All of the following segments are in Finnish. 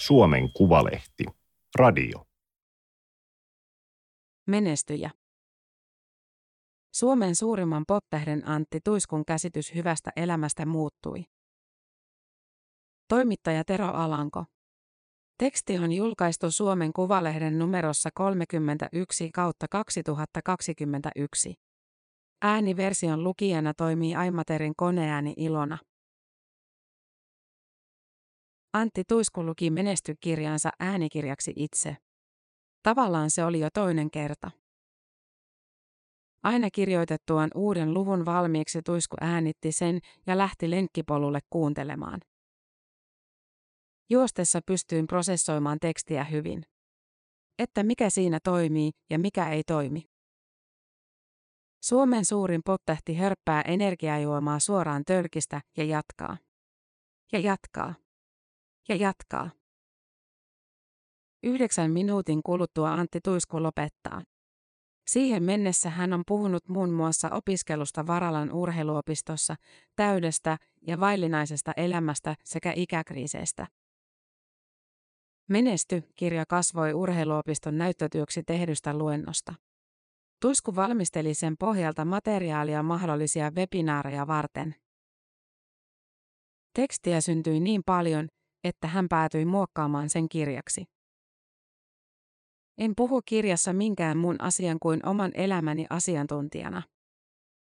Suomen Kuvalehti. Radio. Menestyjä. Suomen suurimman poptähden Antti Tuiskun käsitys hyvästä elämästä muuttui. Toimittaja Tero Alanko. Teksti on julkaistu Suomen Kuvalehden numerossa 31 kautta 2021. Ääniversion lukijana toimii Aimaterin koneääni Ilona. Antti Tuisku luki menestykirjansa äänikirjaksi itse. Tavallaan se oli jo toinen kerta. Aina kirjoitettuaan uuden luvun valmiiksi Tuisku äänitti sen ja lähti lenkkipolulle kuuntelemaan. Juostessa pystyin prosessoimaan tekstiä hyvin. Että mikä siinä toimii ja mikä ei toimi. Suomen suurin pottähti hörppää energiajuomaa suoraan tölkistä ja jatkaa. Ja jatkaa. Ja jatkaa. Yhdeksän minuutin kuluttua Antti Tuisku lopettaa. Siihen mennessä hän on puhunut muun muassa opiskelusta Varalan urheiluopistossa, täydestä ja vaillinaisesta elämästä sekä ikäkriiseistä. Menesty kirja kasvoi urheiluopiston näyttötyöksi tehdystä luennosta. Tuisku valmisteli sen pohjalta materiaalia mahdollisia webinaareja varten. Tekstiä syntyi niin paljon, että hän päätyi muokkaamaan sen kirjaksi. En puhu kirjassa minkään muun asian kuin oman elämäni asiantuntijana.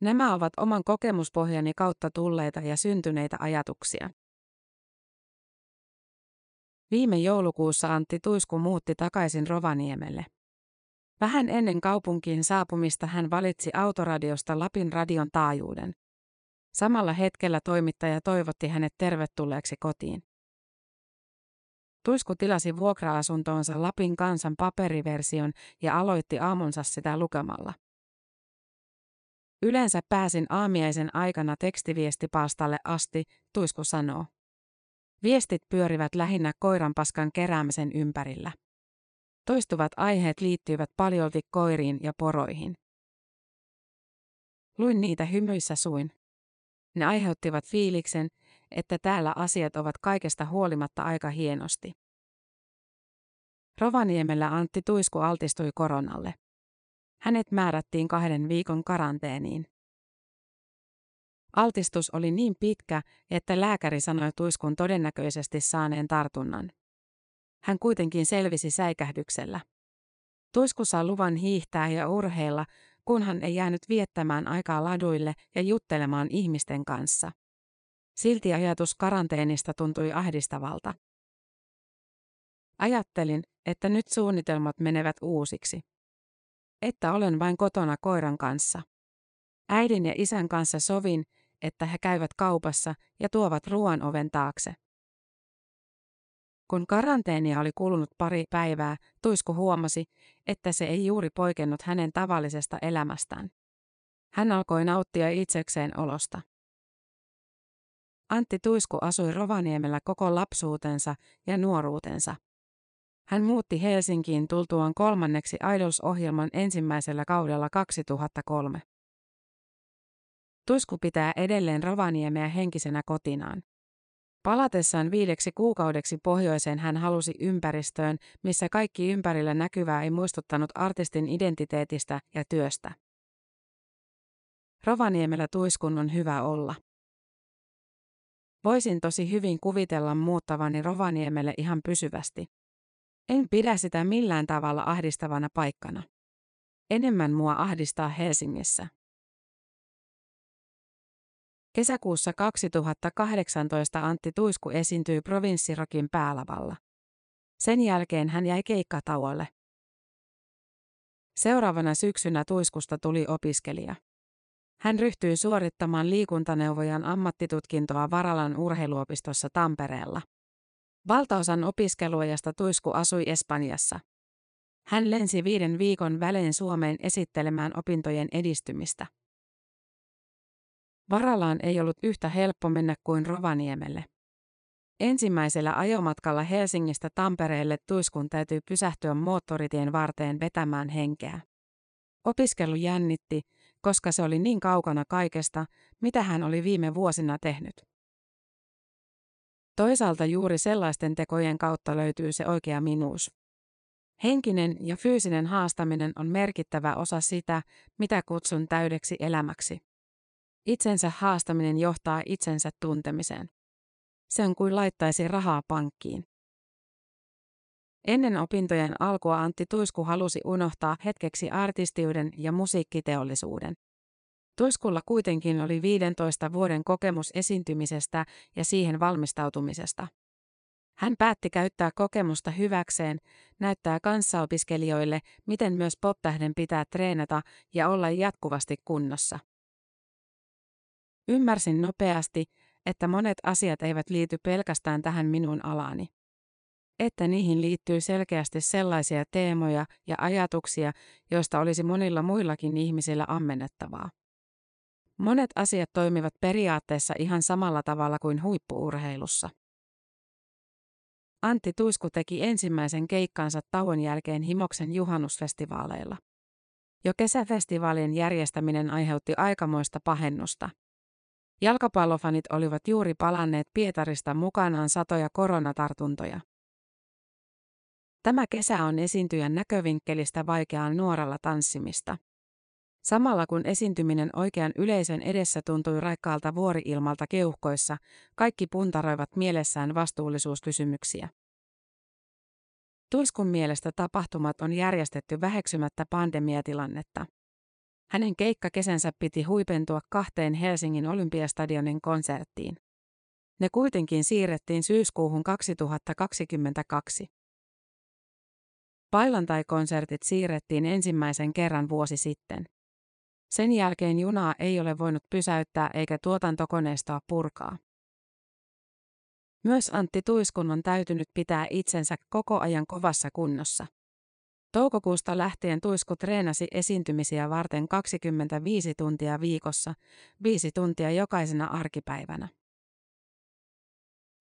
Nämä ovat oman kokemuspohjani kautta tulleita ja syntyneitä ajatuksia. Viime joulukuussa Antti Tuisku muutti takaisin Rovaniemelle. Vähän ennen kaupunkiin saapumista hän valitsi autoradiosta Lapin radion taajuuden. Samalla hetkellä toimittaja toivotti hänet tervetulleeksi kotiin. Tuisku tilasi vuokra-asuntoonsa Lapin kansan paperiversion ja aloitti aamunsa sitä lukemalla. Yleensä pääsin aamiaisen aikana tekstiviestipaastalle asti, Tuisku sanoo. Viestit pyörivät lähinnä koiranpaskan keräämisen ympärillä. Toistuvat aiheet liittyivät paljolti koiriin ja poroihin. Luin niitä hymyissä suin. Ne aiheuttivat fiiliksen, että täällä asiat ovat kaikesta huolimatta aika hienosti. Rovaniemellä Antti Tuisku altistui koronalle. Hänet määrättiin kahden viikon karanteeniin. Altistus oli niin pitkä, että lääkäri sanoi Tuiskun todennäköisesti saaneen tartunnan. Hän kuitenkin selvisi säikähdyksellä. Tuisku saa luvan hiihtää ja urheilla, kunhan ei jäänyt viettämään aikaa laduille ja juttelemaan ihmisten kanssa. Silti ajatus karanteenista tuntui ahdistavalta. Ajattelin, että nyt suunnitelmat menevät uusiksi. Että olen vain kotona koiran kanssa. Äidin ja isän kanssa sovin, että he käyvät kaupassa ja tuovat ruoan oven taakse. Kun karanteenia oli kulunut pari päivää, Tuisku huomasi, että se ei juuri poikennut hänen tavallisesta elämästään. Hän alkoi nauttia itsekseen olosta. Antti Tuisku asui Rovaniemellä koko lapsuutensa ja nuoruutensa. Hän muutti Helsinkiin tultuaan kolmanneksi Idols-ohjelman ensimmäisellä kaudella 2003. Tuisku pitää edelleen Rovaniemeä henkisenä kotinaan. Palatessaan viideksi kuukaudeksi pohjoiseen hän halusi ympäristöön, missä kaikki ympärillä näkyvää ei muistuttanut artistin identiteetistä ja työstä. Rovaniemellä tuiskun on hyvä olla. Voisin tosi hyvin kuvitella muuttavani Rovaniemelle ihan pysyvästi. En pidä sitä millään tavalla ahdistavana paikkana. Enemmän mua ahdistaa Helsingissä. Kesäkuussa 2018 Antti Tuisku esiintyi provinssirokin päälavalla. Sen jälkeen hän jäi keikkatauolle. Seuraavana syksynä Tuiskusta tuli opiskelija. Hän ryhtyi suorittamaan liikuntaneuvojan ammattitutkintoa Varalan urheiluopistossa Tampereella. Valtaosan opiskeluajasta Tuisku asui Espanjassa. Hän lensi viiden viikon välein Suomeen esittelemään opintojen edistymistä. Varalaan ei ollut yhtä helppo mennä kuin Rovaniemelle. Ensimmäisellä ajomatkalla Helsingistä Tampereelle Tuiskun täytyy pysähtyä moottoritien varteen vetämään henkeä. Opiskelu jännitti, koska se oli niin kaukana kaikesta, mitä hän oli viime vuosina tehnyt. Toisaalta juuri sellaisten tekojen kautta löytyy se oikea minuus. Henkinen ja fyysinen haastaminen on merkittävä osa sitä, mitä kutsun täydeksi elämäksi. Itsensä haastaminen johtaa itsensä tuntemiseen. Se on kuin laittaisi rahaa pankkiin. Ennen opintojen alkua Antti Tuisku halusi unohtaa hetkeksi artistiuden ja musiikkiteollisuuden. Tuiskulla kuitenkin oli 15 vuoden kokemus esiintymisestä ja siihen valmistautumisesta. Hän päätti käyttää kokemusta hyväkseen, näyttää kanssaopiskelijoille, miten myös poptähden pitää treenata ja olla jatkuvasti kunnossa. Ymmärsin nopeasti, että monet asiat eivät liity pelkästään tähän minun alaani. Että niihin liittyy selkeästi sellaisia teemoja ja ajatuksia, joista olisi monilla muillakin ihmisillä ammennettavaa. Monet asiat toimivat periaatteessa ihan samalla tavalla kuin huippuurheilussa. Antti Tuisku teki ensimmäisen keikkansa tauon jälkeen Himoksen juhannusfestivaaleilla. Jo kesäfestivaalien järjestäminen aiheutti aikamoista pahennusta. Jalkapallofanit olivat juuri palanneet Pietarista mukanaan satoja koronatartuntoja. Tämä kesä on esiintyjän näkövinkkelistä vaikeaa nuoralla tanssimista. Samalla kun esiintyminen oikean yleisön edessä tuntui raikkaalta vuori-ilmalta keuhkoissa, kaikki puntaroivat mielessään vastuullisuuskysymyksiä. Tuiskun mielestä tapahtumat on järjestetty väheksymättä pandemiatilannetta. Hänen keikkakesänsä piti huipentua kahteen Helsingin Olympiastadionin konserttiin. Ne kuitenkin siirrettiin syyskuuhun 2022. Pailantai-konsertit siirrettiin ensimmäisen kerran vuosi sitten. Sen jälkeen junaa ei ole voinut pysäyttää eikä tuotantokoneistoa purkaa. Myös Antti Tuiskun on täytynyt pitää itsensä koko ajan kovassa kunnossa. Toukokuusta lähtien Tuisku treenasi esiintymisiä varten 25 tuntia viikossa, 5 tuntia jokaisena arkipäivänä.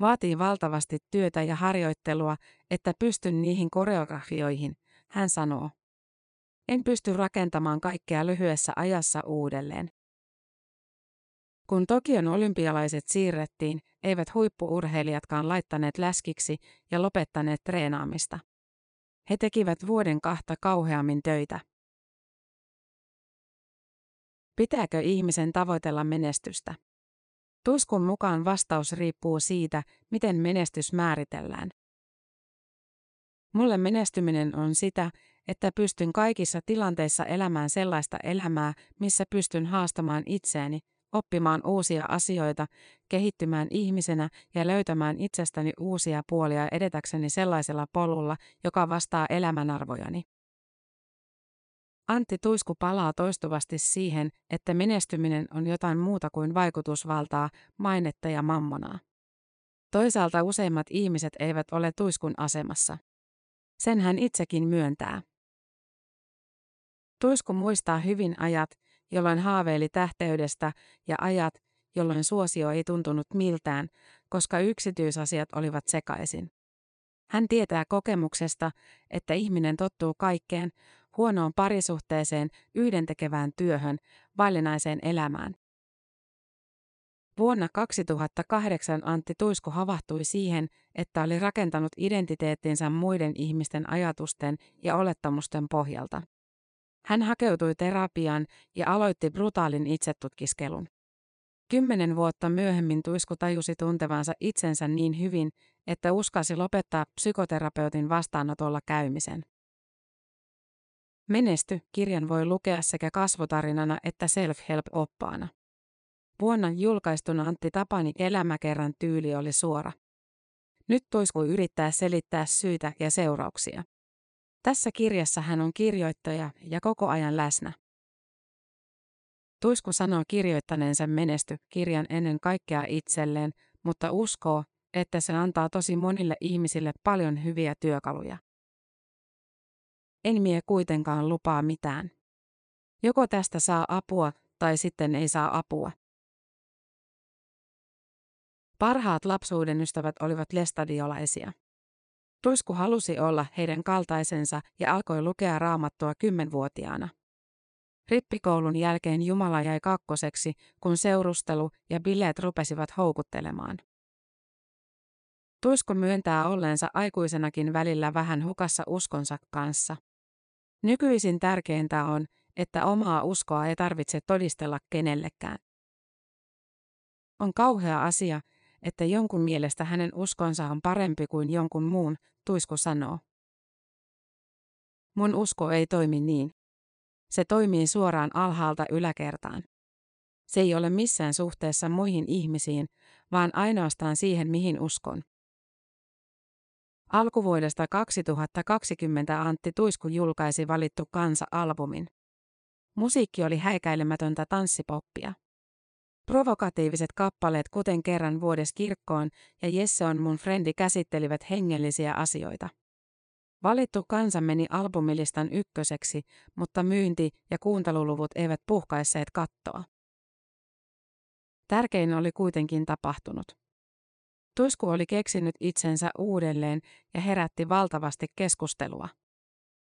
Vaatii valtavasti työtä ja harjoittelua, että pystyn niihin koreografioihin, hän sanoo. En pysty rakentamaan kaikkea lyhyessä ajassa uudelleen. Kun Tokion olympialaiset siirrettiin, eivät huippuurheilijatkaan laittaneet läskiksi ja lopettaneet treenaamista. He tekivät vuoden kahta kauheammin töitä. Pitääkö ihmisen tavoitella menestystä? Tuskun mukaan vastaus riippuu siitä, miten menestys määritellään. Mulle menestyminen on sitä, että pystyn kaikissa tilanteissa elämään sellaista elämää, missä pystyn haastamaan itseäni, oppimaan uusia asioita, kehittymään ihmisenä ja löytämään itsestäni uusia puolia edetäkseni sellaisella polulla, joka vastaa elämänarvojani. Antti Tuisku palaa toistuvasti siihen, että menestyminen on jotain muuta kuin vaikutusvaltaa, mainetta ja mammonaa. Toisaalta useimmat ihmiset eivät ole Tuiskun asemassa. Sen hän itsekin myöntää. Tuisku muistaa hyvin ajat, jolloin haaveili tähteydestä, ja ajat, jolloin suosio ei tuntunut miltään, koska yksityisasiat olivat sekaisin. Hän tietää kokemuksesta, että ihminen tottuu kaikkeen, huonoon parisuhteeseen, yhdentekevään työhön, vaillinaiseen elämään. Vuonna 2008 Antti Tuisku havahtui siihen, että oli rakentanut identiteettinsä muiden ihmisten ajatusten ja olettamusten pohjalta. Hän hakeutui terapiaan ja aloitti brutaalin itsetutkiskelun. Kymmenen vuotta myöhemmin Tuisku tajusi tuntevansa itsensä niin hyvin, että uskasi lopettaa psykoterapeutin vastaanotolla käymisen. Menesty kirjan voi lukea sekä kasvotarinana että self-help-oppaana. Vuonna julkaistuna Antti Tapani elämäkerran tyyli oli suora. Nyt Tuisku yrittää selittää syitä ja seurauksia. Tässä kirjassa hän on kirjoittaja ja koko ajan läsnä. Tuisku sanoo kirjoittaneensa menesty kirjan ennen kaikkea itselleen, mutta uskoo, että se antaa tosi monille ihmisille paljon hyviä työkaluja. En mie kuitenkaan lupaa mitään. Joko tästä saa apua, tai sitten ei saa apua. Parhaat lapsuuden ystävät olivat lestadiolaisia. Tuisku halusi olla heidän kaltaisensa ja alkoi lukea raamattua kymmenvuotiaana. Rippikoulun jälkeen Jumala jäi kakkoseksi, kun seurustelu ja bileet rupesivat houkuttelemaan. Tuisku myöntää olleensa aikuisenakin välillä vähän hukassa uskonsa kanssa. Nykyisin tärkeintä on, että omaa uskoa ei tarvitse todistella kenellekään. On kauhea asia, että jonkun mielestä hänen uskonsa on parempi kuin jonkun muun, Tuisku sanoo. Mun usko ei toimi niin. Se toimii suoraan alhaalta yläkertaan. Se ei ole missään suhteessa muihin ihmisiin, vaan ainoastaan siihen, mihin uskon. Alkuvuodesta 2020 Antti Tuisku julkaisi valittu kansa-albumin. Musiikki oli häikäilemätöntä tanssipoppia. Provokatiiviset kappaleet kuten kerran vuodes kirkkoon ja Jesse on mun frendi käsittelivät hengellisiä asioita. Valittu kansa meni albumilistan ykköseksi, mutta myynti- ja kuunteluluvut eivät puhkaisseet kattoa. Tärkein oli kuitenkin tapahtunut. Tuisku oli keksinyt itsensä uudelleen ja herätti valtavasti keskustelua.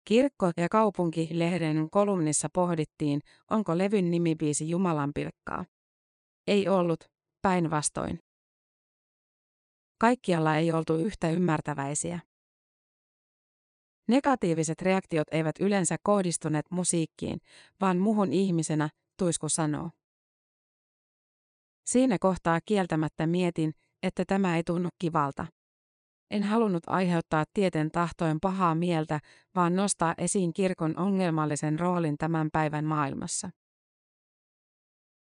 Kirkko- ja kaupunki-lehden kolumnissa pohdittiin, onko levyn nimibiisi Jumalan pilkkaa. Ei ollut, päinvastoin. Kaikkialla ei oltu yhtä ymmärtäväisiä. Negatiiviset reaktiot eivät yleensä kohdistuneet musiikkiin, vaan muhun ihmisenä, Tuisku sanoo. Siinä kohtaa kieltämättä mietin, että tämä ei tunnu kivalta. En halunnut aiheuttaa tieten tahtoen pahaa mieltä, vaan nostaa esiin kirkon ongelmallisen roolin tämän päivän maailmassa.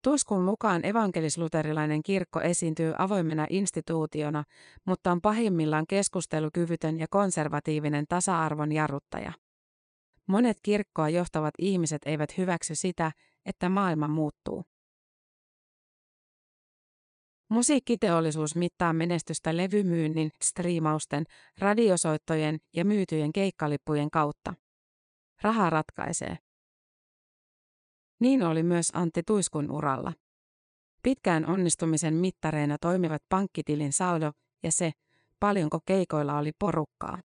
Tuskun mukaan evankelisluterilainen kirkko esiintyy avoimena instituutiona, mutta on pahimmillaan keskustelukyvytön ja konservatiivinen tasa-arvon jarruttaja. Monet kirkkoa johtavat ihmiset eivät hyväksy sitä, että maailma muuttuu. Musiikkiteollisuus mittaa menestystä levymyynnin, striimausten, radiosoittojen ja myytyjen keikkalippujen kautta. Raha ratkaisee. Niin oli myös Antti Tuiskun uralla. Pitkään onnistumisen mittareina toimivat pankkitilin saldo ja se, paljonko keikoilla oli porukkaa.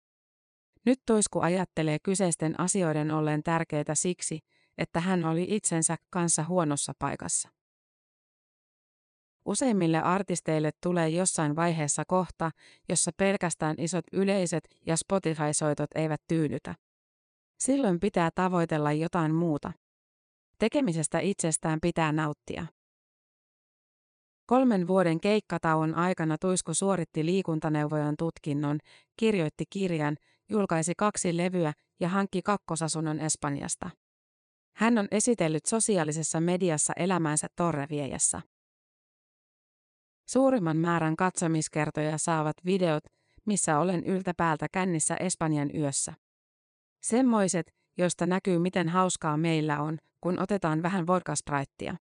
Nyt Tuisku ajattelee kyseisten asioiden olleen tärkeitä siksi, että hän oli itsensä kanssa huonossa paikassa. Useimmille artisteille tulee jossain vaiheessa kohta, jossa pelkästään isot yleiset ja Spotify-soitot eivät tyydytä. Silloin pitää tavoitella jotain muuta. Tekemisestä itsestään pitää nauttia. Kolmen vuoden keikkatauon aikana Tuisku suoritti liikuntaneuvojan tutkinnon, kirjoitti kirjan, julkaisi kaksi levyä ja hankki kakkosasunnon Espanjasta. Hän on esitellyt sosiaalisessa mediassa elämänsä Torreviejassa. Suurimman määrän katsomiskertoja saavat videot, missä olen yltäpäältä kännissä Espanjan yössä. Semmoiset, joista näkyy miten hauskaa meillä on, kun otetaan vähän vodkaspraittia.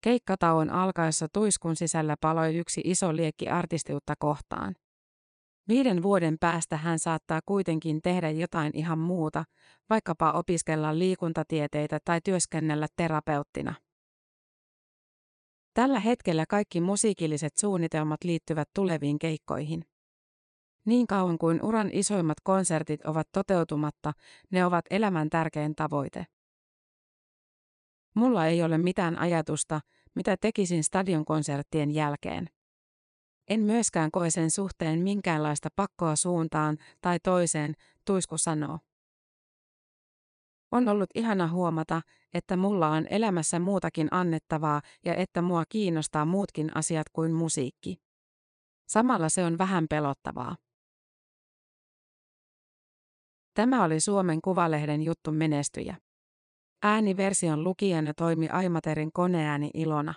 Keikkatauon alkaessa tuiskun sisällä paloi yksi iso liekki artistiutta kohtaan. Viiden vuoden päästä hän saattaa kuitenkin tehdä jotain ihan muuta, vaikkapa opiskella liikuntatieteitä tai työskennellä terapeuttina. Tällä hetkellä kaikki musiikilliset suunnitelmat liittyvät tuleviin keikkoihin. Niin kauan kuin uran isoimmat konsertit ovat toteutumatta, ne ovat elämän tärkein tavoite. Mulla ei ole mitään ajatusta, mitä tekisin stadionkonserttien jälkeen. En myöskään koe sen suhteen minkäänlaista pakkoa suuntaan tai toiseen, Tuisku sanoo. On ollut ihana huomata, että mulla on elämässä muutakin annettavaa ja että mua kiinnostaa muutkin asiat kuin musiikki. Samalla se on vähän pelottavaa. Tämä oli Suomen Kuvalehden juttu menestyjä. Ääniversion lukijana toimi Aimaterin koneääni Ilona.